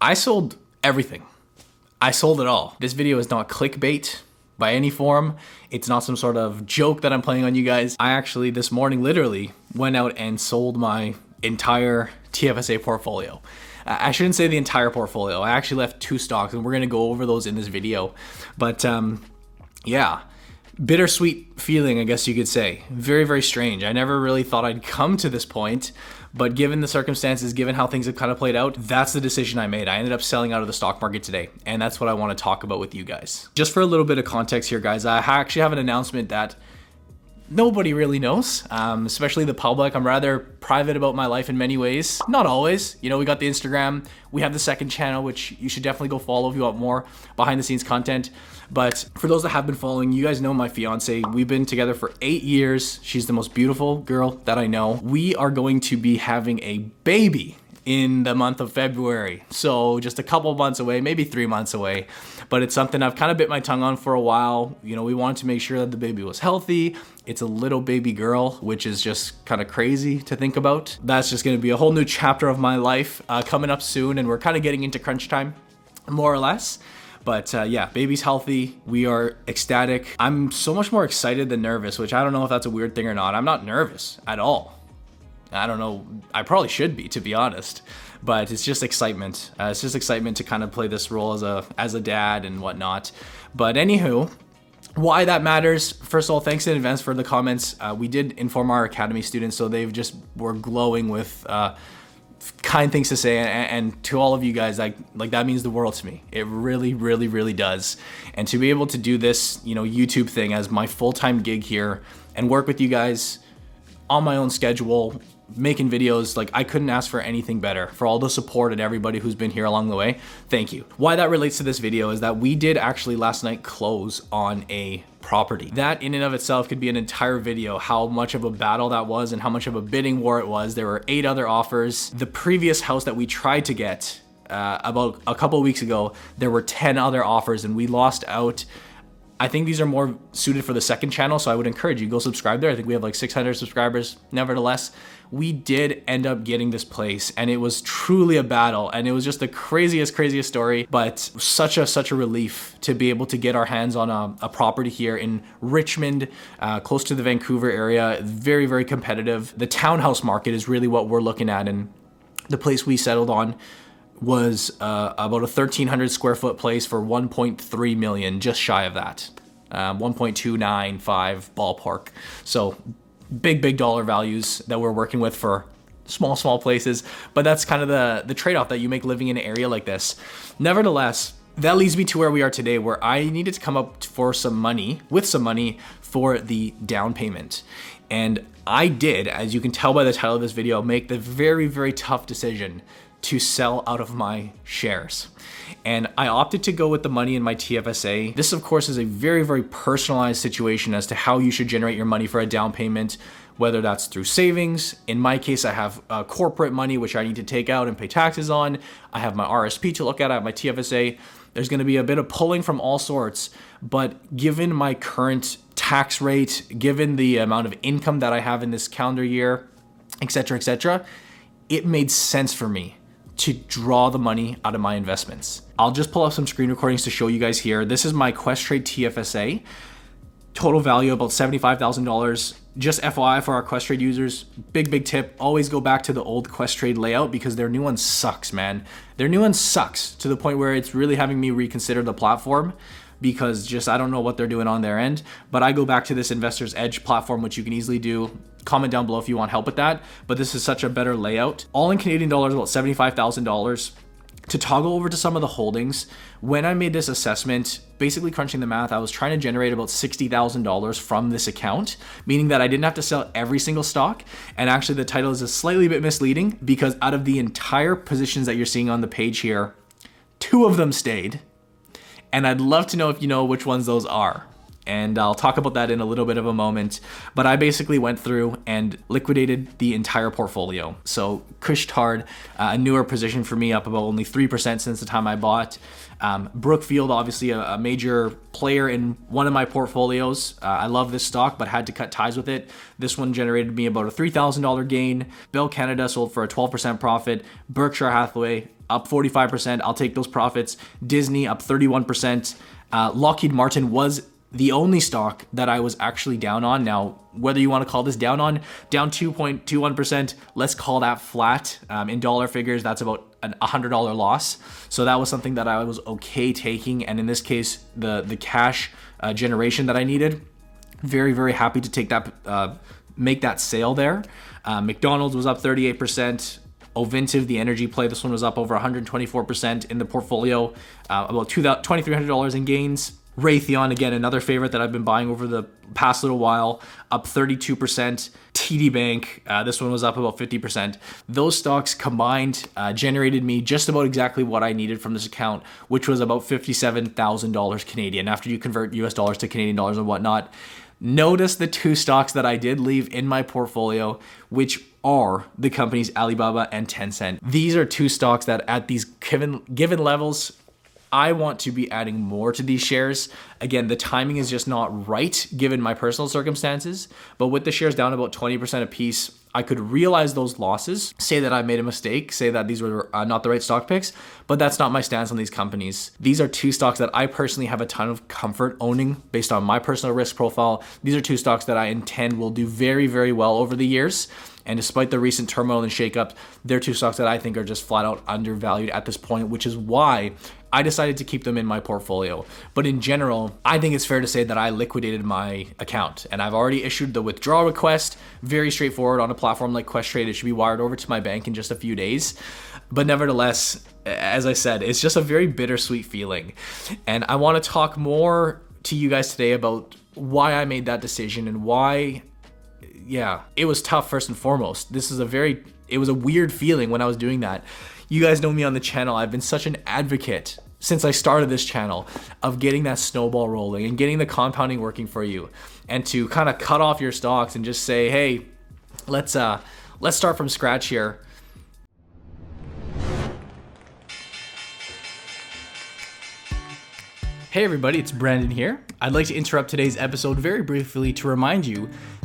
I sold everything. I sold it all. This video is not clickbait by any form. It's not some sort of joke that I'm playing on you guys. I actually, this morning, literally went out and sold my entire TFSA portfolio. I shouldn't say the entire portfolio. I actually left two stocks, and we're gonna go over those in this video. But um, yeah, bittersweet feeling, I guess you could say. Very, very strange. I never really thought I'd come to this point, but given the circumstances, given how things have kind of played out, that's the decision I made. I ended up selling out of the stock market today, and that's what I want to talk about with you guys. Just for a little bit of context here, guys, I actually have an announcement that nobody really knows, um, especially the public. I'm rather private about my life in many ways. Not always. You know, we got the Instagram, we have the second channel, which you should definitely go follow if you want more behind the scenes content. But for those that have been following, you guys know my fiance. We've been together for eight years. She's the most beautiful girl that I know. We are going to be having a baby in the month of February. So just a couple months away, maybe three months away. But it's something I've kind of bit my tongue on for a while. You know, we wanted to make sure that the baby was healthy. It's a little baby girl, which is just kind of crazy to think about. That's just to be a whole new chapter of my life uh, coming up soon. And we're kind of getting into crunch time, more or less. But uh, yeah, baby's healthy. We are ecstatic. I'm so much more excited than nervous, which I don't know if that's a weird thing or not. I'm not nervous at all. I don't know. I probably should be, to be honest. But it's just excitement. Uh, it's just excitement to kind of play this role as a as a dad and whatnot. But anywho, why that matters first of all thanks in advance for the comments uh, we did inform our academy students so they've just were glowing with uh, kind things to say and, and, to all of you guys like like that means the world to me it really really really does and to be able to do this you know youtube thing as my full-time gig here and work with you guys on my own schedule making videos like i couldn't ask for anything better. For all the support and everybody who's been here along the way thank you. Why that relates to this video is that we did actually last night close on a property. That in and of itself could be an entire video how much of a battle that was and how much of a bidding war it was. There were eight other offers. The previous house that we tried to get uh, about a couple weeks ago there were 10 other offers and we lost out I think these are more suited for the second channel, so I would encourage you go subscribe there. I think we have like 600 subscribers. Nevertheless, we did end up getting this place, and it was truly a battle, and it was just the craziest, craziest story. But such a such a relief to be able to get our hands on a, a property here in Richmond, uh, close to the Vancouver area. Very very competitive. The townhouse market is really what we're looking at, and the place we settled on was uh, about a 1,300 square foot place for 1.3 million, just shy of that. Um, 1.295 ballpark. So big, big dollar values that we're working with for small, small places. But that's kind of the, the trade off that you make living in an area like this. Nevertheless, that leads me to where we are today, where I needed to come up for some money, with some money for the down payment. And I did, as you can tell by the title of this video, make the very, very tough decision to sell out of my shares. And I opted to go with the money in my TFSA. This, of course, is a very, very personalized situation as to how you should generate your money for a down payment, whether that's through savings. In my case, I have uh, corporate money, which I need to take out and pay taxes on. I have my RSP to look at, I have my TFSA. There's gonna be a bit of pulling from all sorts, but given my current tax rate, given the amount of income that I have in this calendar year, etc., etc., it made sense for me to draw the money out of my investments. I'll just pull up some screen recordings to show you guys here. This is my Questrade TFSA. Total value about $75,000. Just FYI for our Questrade users, big, big tip, always go back to the old Questrade layout because their new one sucks, man. Their new one sucks to the point where it's really having me reconsider the platform because just I don't know what they're doing on their end. But I go back to this Investor's Edge platform, which you can easily do. Comment down below if you want help with that. But this is such a better layout. All in Canadian dollars, about $75,000 to toggle over to some of the holdings, when I made this assessment, basically crunching the math, I was trying to generate about $60,000 from this account, meaning that I didn't have to sell every single stock. And actually, the title is a slightly bit misleading because out of the entire positions that you're seeing on the page here, two of them stayed and I'd love to know if you know which ones those are. And I'll talk about that in a little bit of a moment. But I basically went through and liquidated the entire portfolio. So Couche-Tard, uh, a newer position for me, up about only 3% since the time I bought. Um, Brookfield, obviously a, a, major player in one of my portfolios. Uh, I love this stock, but had to cut ties with it. This one generated me about a $3,000 gain. Bell Canada sold for a 12% profit. Berkshire Hathaway, up 45%. I'll take those profits. Disney up 31%. Uh, Lockheed Martin was the only stock that I was actually down on. Now, whether you want to call this down on, down 2.21%, let's call that flat. Um, in dollar figures, that's about a $100 loss. So that was something that I was okay taking. And in this case, the, the cash uh, generation that I needed, very, very happy to take that, uh, make that sale there. Uh, McDonald's was up 38%. Ovintiv, the energy play, this one was up over 124% in the portfolio, uh, about $2,300 in gains. Raytheon, again, another favorite that I've been buying over the past little while, up 32%. TD Bank, uh, this one was up about 50%. Those stocks combined uh, generated me just about exactly what I needed from this account, which was about $57,000 Canadian after you convert US dollars to Canadian dollars and whatnot. Notice the two stocks that I did leave in my portfolio, which are the companies Alibaba and Tencent. These are two stocks that at these given given levels I want to be adding more to these shares. Again, the timing is just not right given my personal circumstances, but with the shares down about 20% a piece, I could realize those losses, say that I made a mistake, say that these were uh, not the right stock picks, but that's not my stance on these companies. These are two stocks that I personally have a ton of comfort owning based on my personal risk profile. These are two stocks that I intend will do very, very well over the years. And despite the recent turmoil and shakeups, they're two stocks that I think are just flat out undervalued at this point, which is why I decided to keep them in my portfolio. But in general, I think it's fair to say that I liquidated my account and I've already issued the withdrawal request. Very straightforward on a platform like Questrade. It should be wired over to my bank in just a few days. But nevertheless, as I said, it's just a very bittersweet feeling. And I want to talk more to you guys today about why I made that decision and why yeah, it was tough first and foremost. This is a very it was a weird feeling when I was doing that. You guys know me on the channel. I've been such an advocate since I started this channel of getting that snowball rolling and getting the compounding working for you and to kind of cut off your stocks and just say, "Hey, let's uh let's start from scratch here." Hey everybody, it's Brandon here. I'd like to interrupt today's episode very briefly to remind you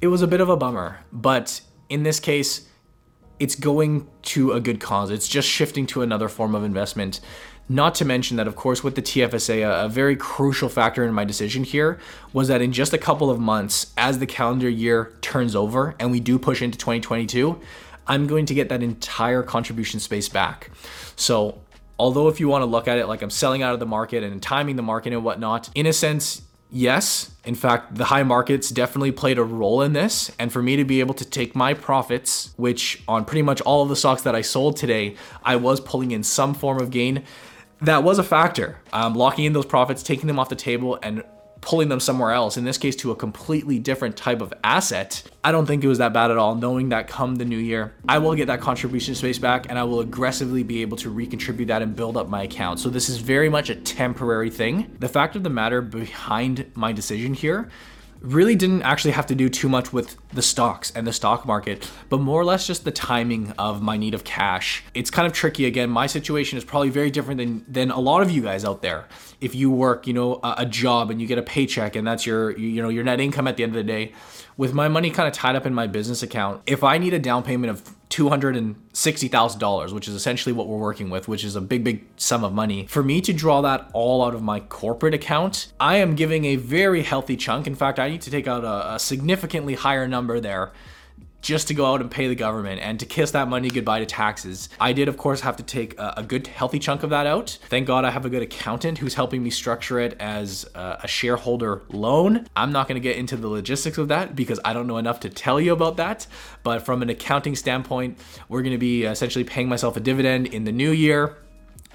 It was a bit of a bummer, but in this case, it's going to a good cause. It's just shifting to another form of investment. Not to mention that, of course, with the TFSA, a, very crucial factor in my decision here was that in just a couple of months, as the calendar year turns over and we do push into 2022, I'm going to get that entire contribution space back. So, although if you want to look at it like I'm selling out of the market and timing the market and whatnot, in a sense, yes, in fact, the high markets definitely played a role in this. And for me to be able to take my profits, which on pretty much all of the stocks that I sold today, I was pulling in some form of gain, that was a factor. Um, locking in those profits, taking them off the table, and pulling them somewhere else, in this case to a completely different type of asset, I don't think it was that bad at all, knowing that come the new year, I will get that contribution space back and I will aggressively be able to recontribute that and build up my account. So this is very much a temporary thing. The fact of the matter behind my decision here really didn't actually have to do too much with the stocks and the stock market, but more or less just the timing of my need of cash. It's kind of tricky again. My situation is probably very different than than a lot of you guys out there. If you work, you know, a, a job and you get a paycheck and that's your you know, your net income at the end of the day, with my money kind of tied up in my business account, if I need a down payment of $260,000, which is essentially what we're working with, which is a big, big sum of money. For me to draw that all out of my corporate account, I am giving a very healthy chunk. In fact, I need to take out a, a significantly higher number there just to go out and pay the government and to kiss that money goodbye to taxes. I did, of course, have to take a, a good, healthy chunk of that out. Thank God I have a good accountant who's helping me structure it as a, a shareholder loan. I'm not going to get into the logistics of that because I don't know enough to tell you about that. But from an accounting standpoint, we're going to be uh, essentially paying myself a dividend in the new year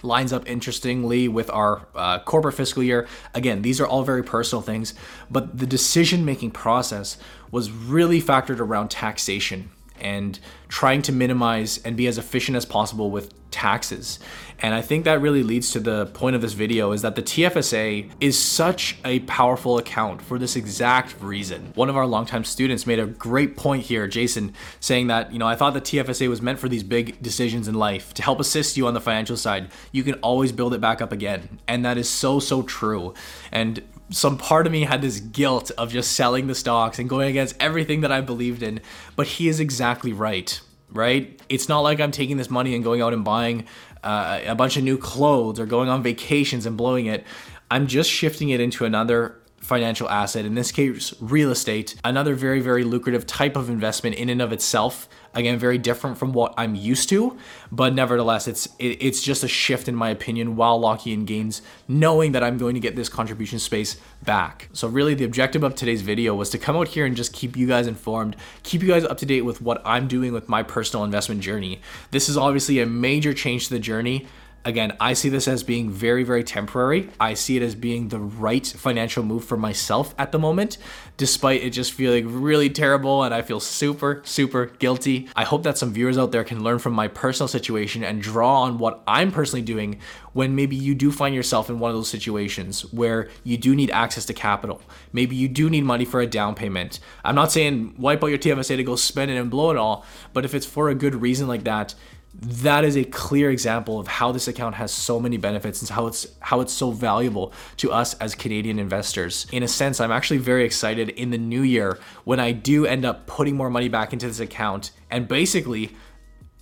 lines up interestingly with our uh, corporate fiscal year. Again, these are all very personal things, but the decision making process was really factored around taxation and trying to minimize and be as efficient as possible with taxes. And I think that really leads to the point of this video is that the TFSA is such a powerful account for this exact reason. One of our longtime students made a great point here, Jason, saying that, you know, I thought the TFSA was meant for these big decisions in life to help assist you on the financial side. You can always build it back up again. And that is so, so true. And some part of me had this guilt of just selling the stocks and going against everything that I believed in. But he is exactly right, right? It's not like I'm taking this money and going out and buying uh, a bunch of new clothes or going on vacations and blowing it. I'm just shifting it into another financial asset, in this case, real estate, another very, very lucrative type of investment in and of itself. Again, very different from what I'm used to, but nevertheless, it's it, it's just a shift in my opinion while locking in gains, knowing that I'm going to get this contribution space back. So really the objective of today's video was to come out here and just keep you guys informed, keep you guys up to date with what I'm doing with my personal investment journey. This is obviously a major change to the journey Again, I see this as being very, very temporary. I see it as being the right financial move for myself at the moment, despite it just feeling really terrible and I feel super, super guilty. I hope that some viewers out there can learn from my personal situation and draw on what I'm personally doing when maybe you do find yourself in one of those situations where you do need access to capital. Maybe you do need money for a down payment. I'm not saying wipe out your TFSA to go spend it and blow it all, but if it's for a good reason like that, that is a clear example of how this account has so many benefits and how it's how it's so valuable to us as Canadian investors. In a sense, I'm actually very excited in the new year when I do end up putting more money back into this account and basically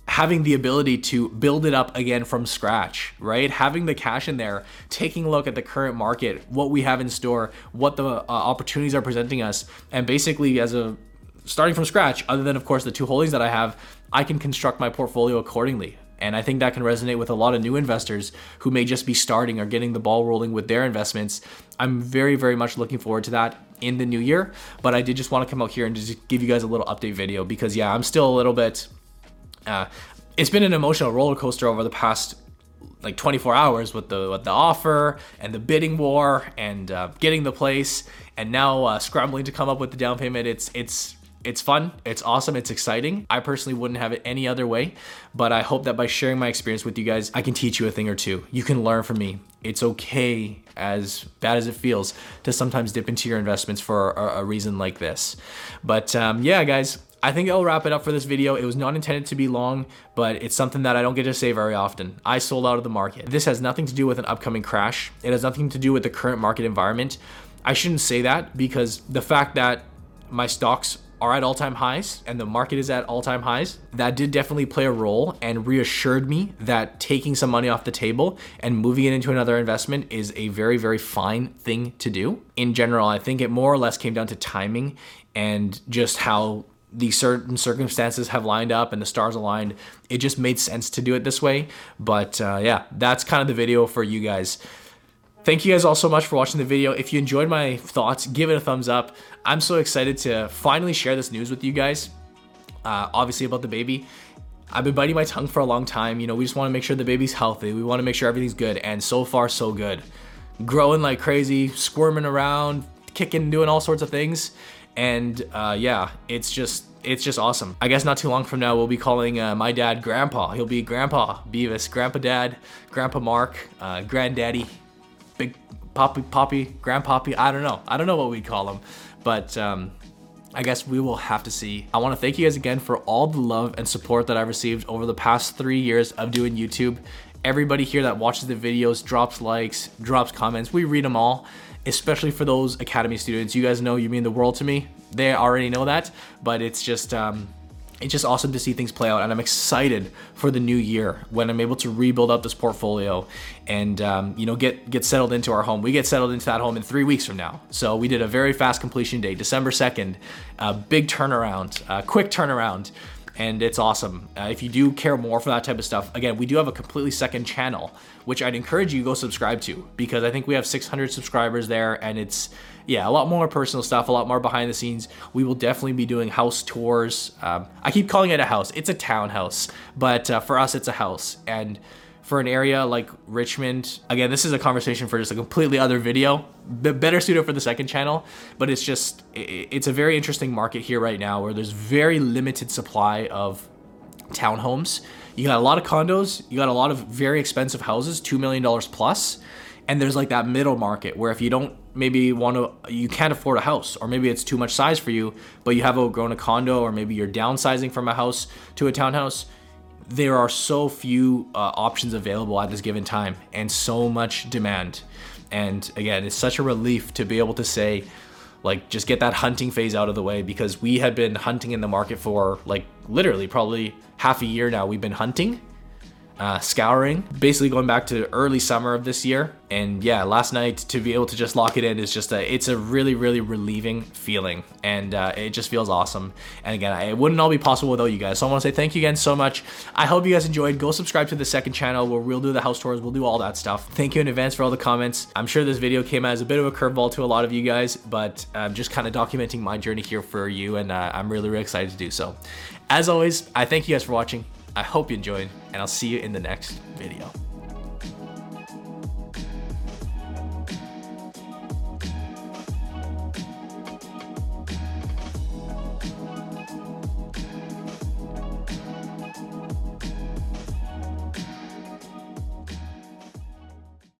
having the ability to build it up again from scratch, right? Having the cash in there, taking a look at the current market, what we have in store, what the uh, opportunities are presenting us, and basically as a starting from scratch, other than of course the two holdings that I have, I can construct my portfolio accordingly. And I think that can resonate with a lot of new investors who may just be starting or getting the ball rolling with their investments. I'm very, very much looking forward to that in the new year. But I did just want to come out here and just give you guys a little update video because, yeah, I'm still a little bit. Uh, it's been an emotional roller coaster over the past like 24 hours with the with the offer and the bidding war and uh, getting the place and now uh, scrambling to come up with the down payment. It's it's it's fun, it's awesome, it's exciting. I personally wouldn't have it any other way, but I hope that by sharing my experience with you guys, I can teach you a thing or two. You can learn from me. It's okay, as bad as it feels, to sometimes dip into your investments for a, a reason like this. But um, yeah, guys, I think I'll wrap it up for this video. It was not intended to be long, but it's something that I don't get to say very often. I sold out of the market. This has nothing to do with an upcoming crash. It has nothing to do with the current market environment. I shouldn't say that because the fact that my stocks are at all time highs and the market is at all time highs, that did definitely play a role and reassured me that taking some money off the table and moving it into another investment is a very, very fine thing to do. In general, I think it more or less came down to timing and just how these certain circumstances have lined up and the stars aligned. It just made sense to do it this way. But uh, yeah, that's kind of the video for you guys. Thank you guys all so much for watching the video. If you enjoyed my thoughts, give it a thumbs up. I'm so excited to finally share this news with you guys. Uh, obviously about the baby. I've been biting my tongue for a long time. You know, we just want to make sure the baby's healthy. We want to make sure everything's good. And so far, so good. Growing like crazy, squirming around, kicking, doing all sorts of things. And uh, yeah, it's just it's just awesome. I guess not too long from now, we'll be calling uh, my dad Grandpa. He'll be Grandpa Beavis, Grandpa Dad, Grandpa Mark, uh, Granddaddy, big poppy, poppy, grandpoppy. I don't know. I don't know what we'd call them, but um, I guess we will have to see. I want to thank you guys again for all the love and support that I've received over the past three years of doing YouTube. Everybody here that watches the videos drops likes, drops comments. We read them all, especially for those Academy students. You guys know you mean the world to me. They already know that, but it's just, um, it's just awesome to see things play out and i'm excited for the new year when i'm able to rebuild up this portfolio and um, you know get get settled into our home. We get settled into that home in three weeks from now. So we did a very fast completion date december 2nd a big turnaround quick turnaround and it's awesome. Uh, if you do care more for that type of stuff, again, we do have a completely second channel, which I'd encourage you to go subscribe to because I think we have 600 subscribers there, and it's yeah, a lot more personal stuff, a lot more behind the scenes. We will definitely be doing house tours. Um, I keep calling it a house. It's a townhouse, but uh, for us, it's a house. And for an area like Richmond, again, this is a conversation for just a completely other video, better suited for the second channel, but it's just, it's a very interesting market here right now where there's very limited supply of townhomes. You got a lot of condos, you got a lot of very expensive houses, $2 million plus, and there's like that middle market where if you don't maybe want to you can't afford a house or maybe it's too much size for you but you have outgrown a condo or maybe you're downsizing from a house to a townhouse there are so few uh, options available at this given time and so much demand. And again it's such a relief to be able to say like just get that hunting phase out of the way because we had been hunting in the market for like literally probably half a year now we've been hunting uh, scouring, basically going back to early summer of this year. And yeah, last night to be able to just lock it in is just a, it's a really, really relieving feeling. And uh, it just feels awesome. And again, it wouldn't all be possible without you guys. So I want to say thank you again so much. I hope you guys enjoyed. Go subscribe to the second channel where we'll do the house tours. We'll do all that stuff. Thank you in advance for all the comments. I'm sure this video came as a bit of a curveball to a lot of you guys, but I'm just kind of documenting my journey here for you. And uh, I'm really, really excited to do so. As always, I thank you guys for watching. I hope you enjoyed, and I'll see you in the next video.